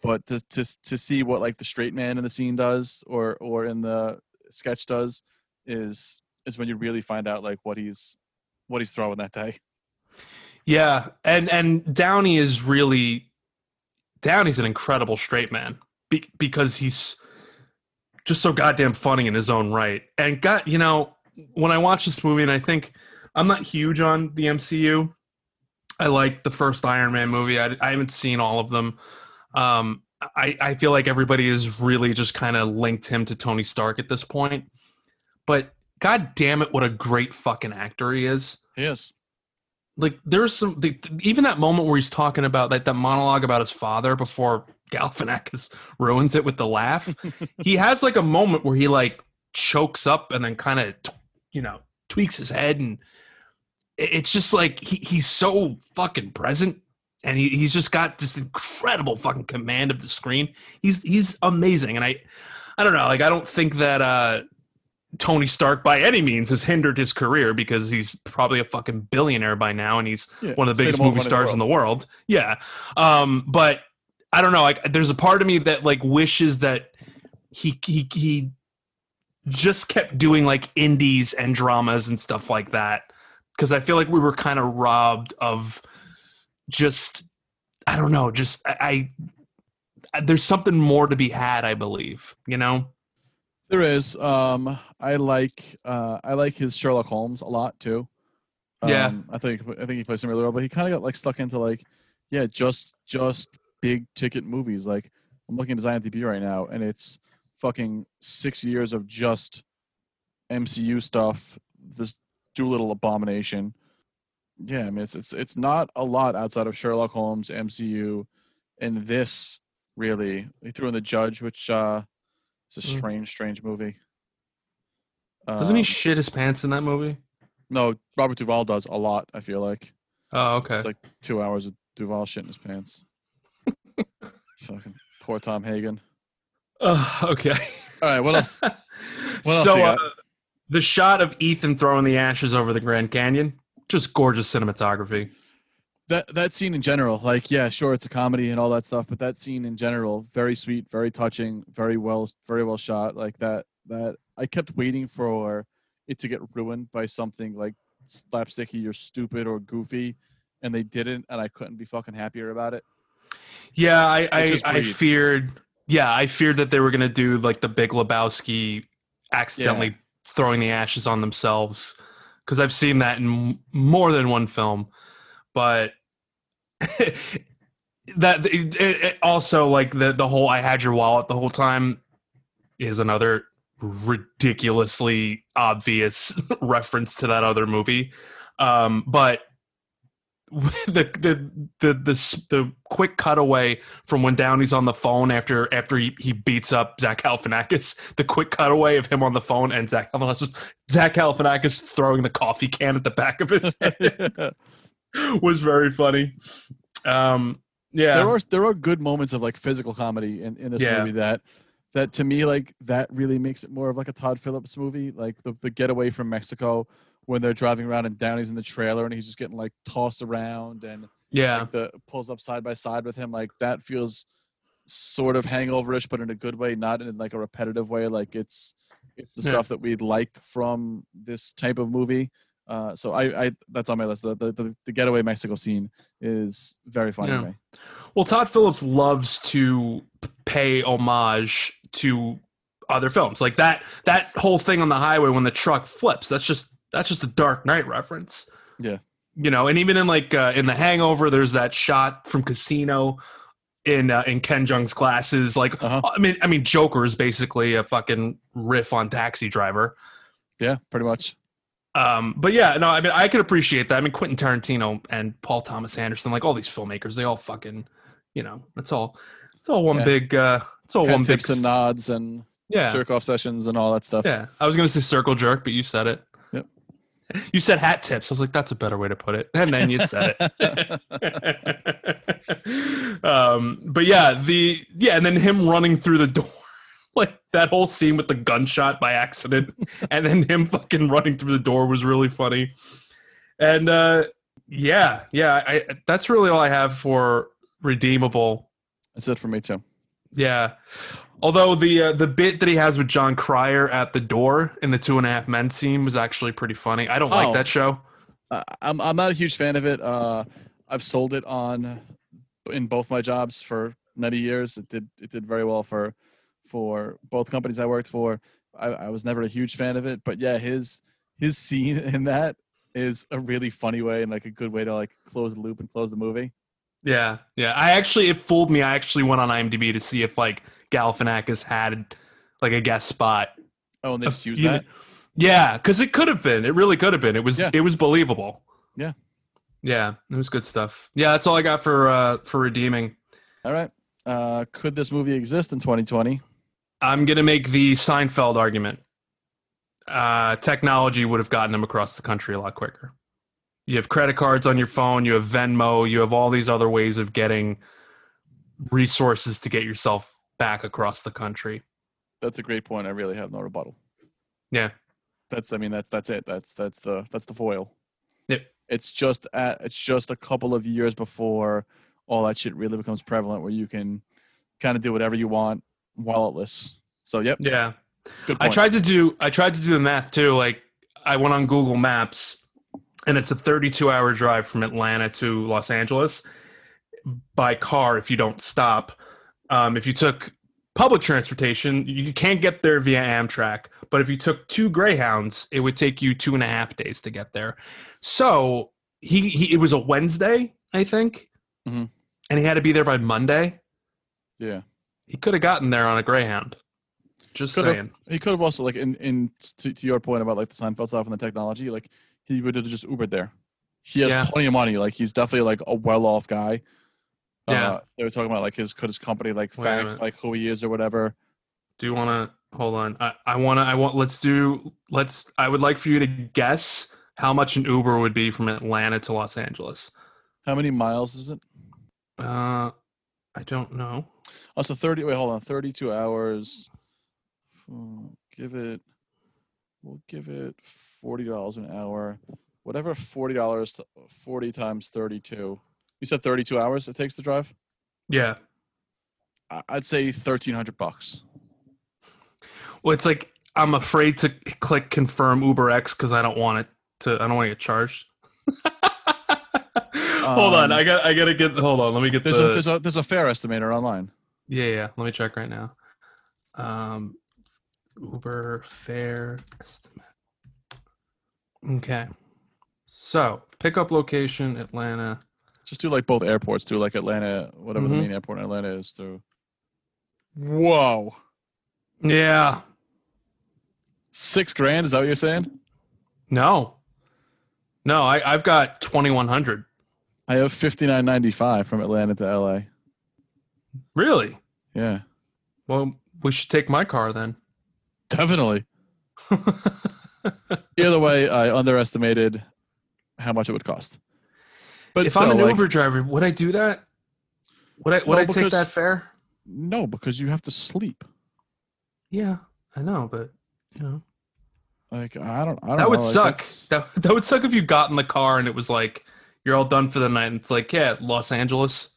but to to to see what like the straight man in the scene does or or in the sketch does is is when you really find out like what he's what he's throwing that day Yeah, and and Downey is really Downey's an incredible straight man be, because he's just so goddamn funny in his own right. And got you know when I watch this movie, and I think I'm not huge on the MCU. I like the first Iron Man movie. I, I haven't seen all of them. Um, I I feel like everybody has really just kind of linked him to Tony Stark at this point. But god damn it, what a great fucking actor he is he is like there's some the, even that moment where he's talking about like that monologue about his father before Galifianakis ruins it with the laugh. he has like a moment where he like chokes up and then kind of you know tweaks his head and it's just like he, he's so fucking present and he, he's just got this incredible fucking command of the screen. He's he's amazing and I I don't know like I don't think that uh Tony Stark by any means has hindered his career because he's probably a fucking billionaire by now and he's yeah, one of the biggest movie stars in the world. Yeah. Um, but I don't know. Like, there's a part of me that like wishes that he he he just kept doing like indies and dramas and stuff like that because I feel like we were kind of robbed of just I don't know. Just I, I there's something more to be had. I believe. You know. There is. Um, I like uh, I like his Sherlock Holmes a lot too. Yeah. Um, I think I think he plays him really well, but he kind of got like stuck into like, yeah, just just big ticket movies. Like I'm looking at his IMDb right now, and it's fucking six years of just MCU stuff. This Doolittle abomination. Yeah, I mean it's it's it's not a lot outside of Sherlock Holmes, MCU, and this really. He threw in the Judge, which uh, is a Mm. strange, strange movie. Doesn't he Um, shit his pants in that movie? no, Robert Duvall does a lot. I feel like Oh, okay. it's like two hours of Duvall shit in his pants. Fucking poor Tom Hagen. Oh, okay. All right, what else? What else so uh, the shot of Ethan throwing the ashes over the Grand Canyon, just gorgeous cinematography. That that scene in general, like yeah, sure, it's a comedy and all that stuff, but that scene in general, very sweet, very touching, very well, very well shot. Like that, that I kept waiting for it to get ruined by something like slapsticky or stupid or goofy, and they didn't, and I couldn't be fucking happier about it. Yeah, I I, I feared. Yeah, I feared that they were gonna do like the Big Lebowski, accidentally throwing the ashes on themselves, because I've seen that in more than one film. But that it, it also like the the whole I had your wallet the whole time is another ridiculously obvious reference to that other movie. Um, but the the the the the quick cutaway from when Downey's on the phone after after he, he beats up Zach Galifianakis, the quick cutaway of him on the phone and Zach Galifianakis, Zach Galifianakis throwing the coffee can at the back of his head was very funny. Um, yeah, there are there are good moments of like physical comedy in, in this Yeah. movie that that to me like that really makes it more of like a Todd Phillips movie, like the the getaway from Mexico when they're driving around and Downey's in the trailer and he's just getting like tossed around and yeah, like the pulls up side by side with him like that feels sort of hangoverish but in a good way not in like a repetitive way like it's it's the Yeah. stuff that we'd like from this type of movie uh, so I, I that's on my list the, the, the, getaway mexico scene is very funny Yeah. to me Well, Todd Phillips loves to pay homage to other films, like that that whole thing on the highway when the truck flips. That's just that's just a Dark Knight reference. Yeah. you know, and even in like uh, in The Hangover, there's that shot from Casino in uh, in Ken Jeong's glasses. Like, Uh-huh. I mean, I mean, Joker is basically a fucking riff on Taxi Driver. yeah pretty much Um, but yeah, no, I mean, I could appreciate that. I mean, Quentin Tarantino and Paul Thomas Anderson, like all these filmmakers, they all fucking, you know, it's all, it's all one Yeah. big, uh, it's all one big, and nods and yeah, jerk off sessions and all that stuff yeah. I was gonna say circle jerk, but you said it. Yep. You said hat tips. I was like, that's a better way to put it, and then you said it. um, but yeah, the yeah, and then him running through the door. Like that whole scene with the gunshot by accident, and then him fucking running through the door was really funny. And uh, yeah, yeah, I, that's really all I have for redeemable. that's it for me too Yeah. Although the uh, the bit that he has with Jon Cryer at the door in the Two and a Half Men scene was actually pretty funny. I don't Oh. like that show. Uh, I'm I'm not a huge fan of it. Uh, I've sold it on in both my jobs for many years. It did it did very well for for both companies I worked for. I, I was never a huge fan of it, but yeah, his his scene in that is a really funny way and like a good way to like close the loop and close the movie. Yeah, yeah. I actually it fooled me. I actually went on IMDb to see if like Galifianakis had like a guest spot. Oh, and they just used that. Yeah, because it could have been. It really could have been. It was. Yeah. It was believable. Yeah. Yeah, it was good stuff. Yeah, that's all I got for uh for redeeming. All right. Uh, could this movie exist in 2020? I'm gonna make the Seinfeld argument. Uh, technology would have gotten them across the country a lot quicker. You have credit cards on your phone. You have Venmo. You have all these other ways of getting resources to get yourself back across the country. That's a great point. I really have no rebuttal. Yeah. That's I mean that's that's it. That's that's the that's the foil. Yep. It's just at it's just a couple of years before all that shit really becomes prevalent where you can kind of do whatever you want walletless. So yep, Yeah. good I tried to do I tried to do the math too. Like I went on Google Maps and it's a 32 hour drive from Atlanta to Los Angeles by car if you don't stop. Um, if you took public transportation, you can't get there via Amtrak. But if you took two Greyhounds, it would take you two and a half days to get there. So he, he it was a Wednesday, I think, Mhm. and he had to be there by Monday. Yeah. He could have gotten there on a Greyhound. Just Could have. saying. He could have also like in in to, to your point about like the Seinfeld stuff and the technology, like he would have just Ubered there. He has Yeah. plenty of money. Like he's definitely like a well off guy. Yeah. Uh, they were talking about like his could his company like Wait fax like who he is or whatever. Do you want to hold on? I, I want to. I want. Let's do. Let's. I would like for you to guess how much an Uber would be from Atlanta to Los Angeles. How many miles is it? Uh, I don't know. Oh, so thirty. Wait, hold on. Thirty-two hours. Give it. We'll give it forty dollars an hour. Whatever forty dollars, forty times thirty-two. You said thirty-two hours it takes to drive. Yeah. I'd say thirteen hundred bucks. Well, it's like I'm afraid to click confirm Uber X because I don't want it to. I don't want to get charged. hold on, Um, I got. I gotta get. Hold on, let me get There's the. a there's a there's a fare estimator online. Yeah, yeah. Let me check right now. Um, Uber fare estimate. Okay. So pickup location Atlanta. Just do like both airports too, like Atlanta, whatever the Mhm. main airport in Atlanta is through. Whoa, Yeah. six grand? Is that what you're saying? No. No, I, I've got twenty one hundred. I have fifty nine ninety five from Atlanta to LA. Really? Yeah, Well, we should take my car then. definitely. Either way, I underestimated how much it would cost. But if still, I'm an like, Uber driver, would I do that? Would I would No, I take because- that fare? no, because you have to sleep. Yeah, I know, but you know. Like I don't, I don't That would like, suck. that's- That, that would suck if you got in the car and it was like you're all done for the night and it's like, yeah, Los Angeles.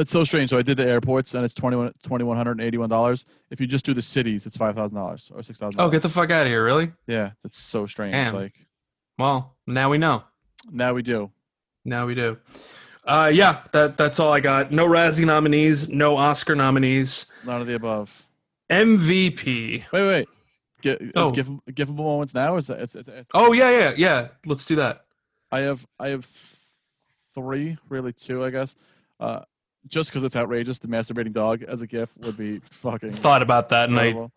That's so strange. So I did the airports and it's twenty one hundred and eighty one dollars. If you just do the cities, it's five thousand dollars or six thousand. Oh, get the fuck out of here, really? Yeah, that's so strange. Damn. Like Well, now we know. now we do. Now we do. Uh yeah, that that's all I got. No Razzie nominees, no Oscar nominees. None of the above. MVP. Wait, wait. Get, is Oh. gif, giftable moments now? Is that it's, it's, it's, Oh yeah, yeah, yeah. Let's do that. I have I have three, really two, I guess. Uh, just because it's outrageous, the masturbating dog as a gift would be fucking Thought about that and I.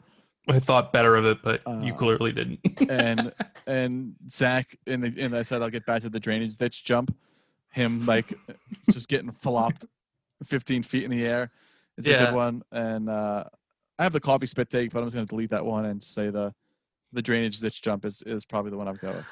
I thought better of it, but you Uh, clearly didn't. and and Zach the and I said I'll get back to the drainage ditch jump. Him like just getting flopped fifteen feet in the air. It's a good one. And uh I have the coffee spit take, but I'm just gonna delete that one and say the the drainage ditch jump is is probably the one I've got with.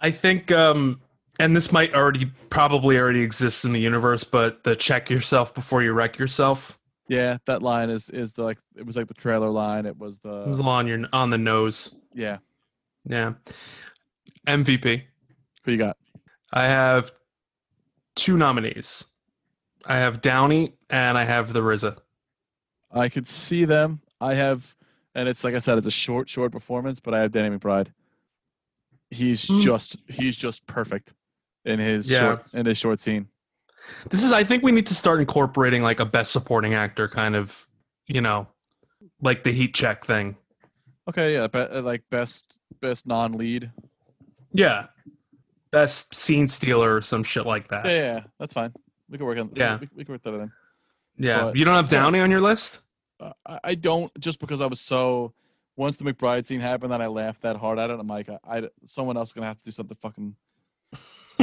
I think, um, and this might already probably already exist in the universe, but the check yourself before you wreck yourself Yeah, that line is is the like it was like the trailer line. It was it was the on your on the nose. yeah. Yeah. MVP. Who you got? I have two nominees. I have Downey and I have the RZA. I could see them. I have, and it's like I said, it's a short, short performance, but I have Danny McBride. He's Mm. just, he's just perfect in his Yeah. short, in his short scene. This is I think we need to start incorporating like a best supporting actor kind of, you know, like the heat check thing. Okay, yeah, uh, like best, best non-lead. Yeah. Best scene stealer or some shit like that. Yeah, yeah, that's fine. We can work on. Yeah. we, we can work that in. Yeah. But- you don't have Downey on your list? Uh, I, I don't just because I was so. Once the McBride scene happened, that I laughed that hard at it. I'm like, I, I someone else is gonna have to do something fucking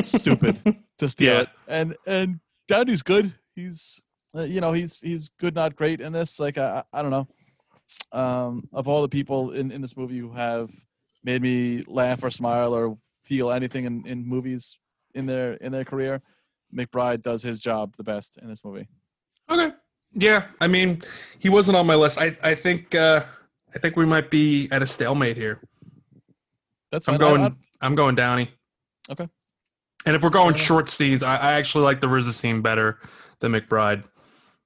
stupid to steal Yeah. it. And and Downey's good. He's uh, you know he's he's good, not great in this. Like I I don't know. Um, of all the people in in this movie who have made me laugh or smile or feel anything in in movies in their in their career, McBride does his job the best in this movie. Okay. Yeah, I mean, he wasn't on my list. I I think uh I think we might be at a stalemate here. That's I'm fine. Going I, am going Downey. Okay. And if we're going short scenes, I, I actually like the RZA scene better than McBride.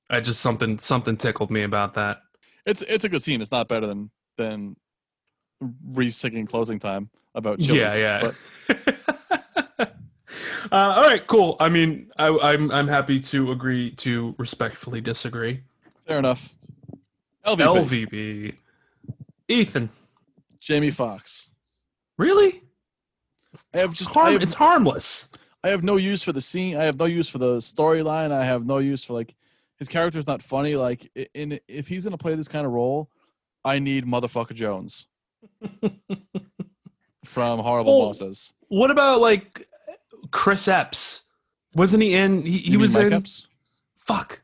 I just something something tickled me about that. It's it's a good scene. It's not better than than Reese singing closing time about Chili's. yeah, But yeah. uh, all right, cool. I mean, I, I'm I'm happy to agree to respectfully disagree. fair enough. LVP. LVP. Ethan. Jamie Foxx. Really? I have just Harm- I have, it's harmless. I have no use for the scene. I have no use for the storyline. I have no use for like his character's not funny. Like in if he's gonna play this kind of role, I need motherfucker Jones from Horrible Well, Bosses. What about like Chris Epps? Wasn't he in? He, he was Mike in. Epps? Fuck.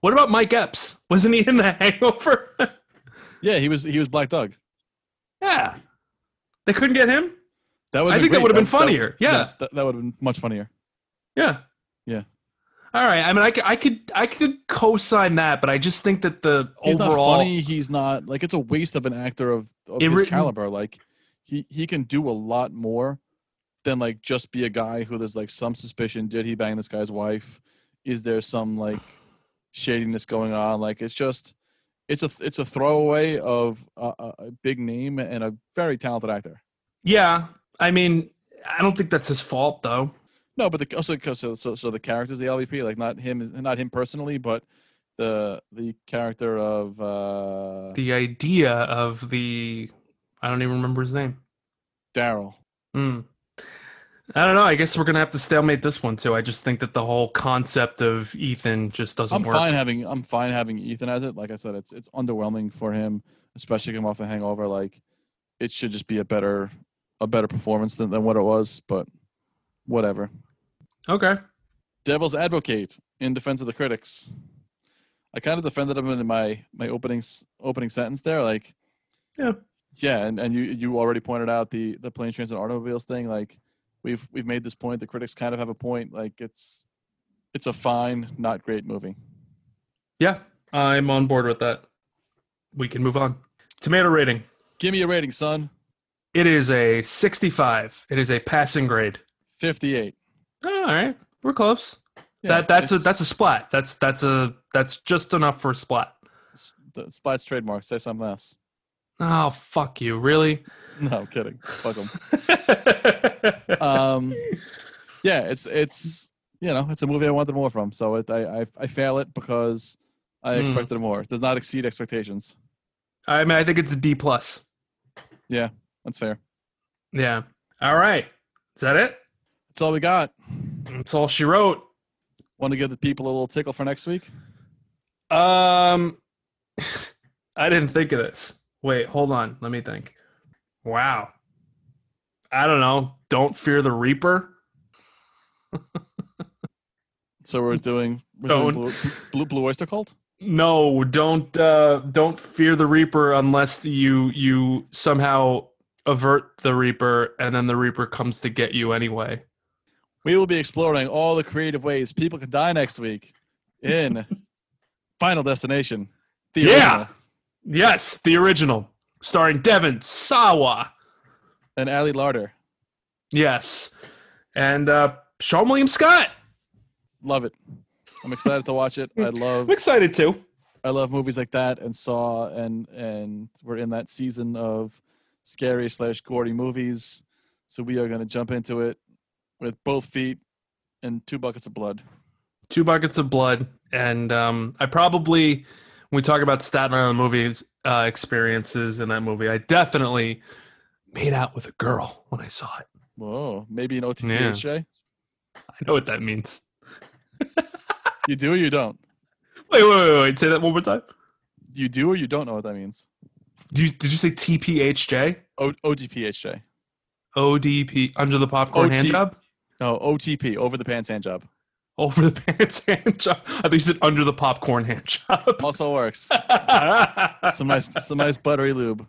What about Mike Epps? Wasn't he in The Hangover? Yeah, he was. He was Black Dog. yeah. They couldn't get him. That would. I think that would've been funnier. Yeah. Yes, that, that would have been much funnier. Yeah. Yeah. All right. I mean, I could, I could, I could co-sign that, but I just think that the He's overall, not funny. He's not like it's a waste of an actor of, of his written- caliber. Like he he can do a lot more than like just be a guy who there's like some suspicion. Did he bang this guy's wife? Is there some like shadiness going on? Like it's just it's a it's a throwaway of a, a big name and a very talented actor. yeah. I mean, I don't think that's his fault though. No, but the also because so, so so the character's the LVP, like not him, not him personally, but the the character of uh The idea of the, I don't even remember his name. Daryl. Hmm. I don't know. I guess we're gonna have to stalemate this one too. I just think that the whole concept of Ethan just doesn't I'm work. fine having I'm fine having Ethan as it. Like I said, it's it's underwhelming for him, especially coming off the hangover. Like it should just be a better a better performance than, than what it was, but whatever. Okay. Devil's advocate in defense of the critics. I kind of defended him in my my opening opening sentence there. Like Yeah. yeah, and, and you you already pointed out the the plane, trains, and automobiles thing. Like we've we've made this point. The critics kind of have a point. Like it's it's a fine, not great movie. Yeah, I'm on board with that. We can move on. Tomato rating. Give me a rating, son. It is a 65. It is a passing grade. 58. all right, we're close. Yeah, that that's a that's a splat. That's that's a that's just enough for a splat. the Spot's trademark. Say something else. Oh fuck you, really? No, I'm kidding. Fuck 'em. Um, yeah, it's it's you know it's a movie I wanted more from. So it, I, I I fail it because I Hmm. expected more. It does not exceed expectations. I mean, I think it's a D plus. That's fair. Yeah. All right. Is that it? That's all we got. That's all she wrote. Want to give the people a little tickle for next week? Um, I didn't think of this. Wait, hold on. Let me think. Wow. I don't know. Don't fear the Reaper. So we're doing, we're doing blue, blue, blue oyster cult. No, don't uh don't fear the Reaper unless you you somehow avert the Reaper and then the Reaper comes to get you anyway. We will be exploring all the creative ways people can die next week in Final Destination. The Yeah. original. Yes, the original, starring Devon Sawa. and Ali Larter. Yes. And uh Seann William Scott. Love it. I'm excited to watch it. I love I'm excited too. I love movies like that and Saw and and we're in that season of scary slash gory movies. So we are gonna jump into it with both feet and two buckets of blood. Two buckets of blood. And um I probably when we talk about Staten Island movies uh experiences in that movie, I definitely made out with a girl when I saw it. Whoa, maybe an Yeah. I know what that means. You do or you don't? Wait, wait, wait, wait. Say that one more time. You do or you don't know what that means? Did you, did you say TPHJ? O- OGPHJ. ODP, under the popcorn OT. hand job? No, OTP, over the pants hand job. Over the pants hand job. I think you said under the popcorn hand job. Also works. Some nice some nice buttery lube.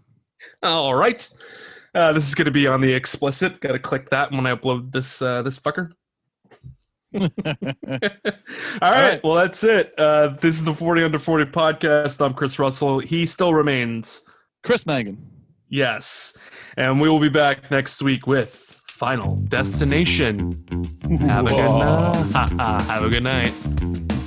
All right. Uh, this is going to be on the explicit. Got to click that when I upload this uh, this fucker. All right. right. Well, that's it. Uh, this is the 40 Under 40 podcast. I'm Chris Russell. He still remains. Chris Mangan. Yes. And we will be back next week with Final Destination. Have a good night. Have a good night.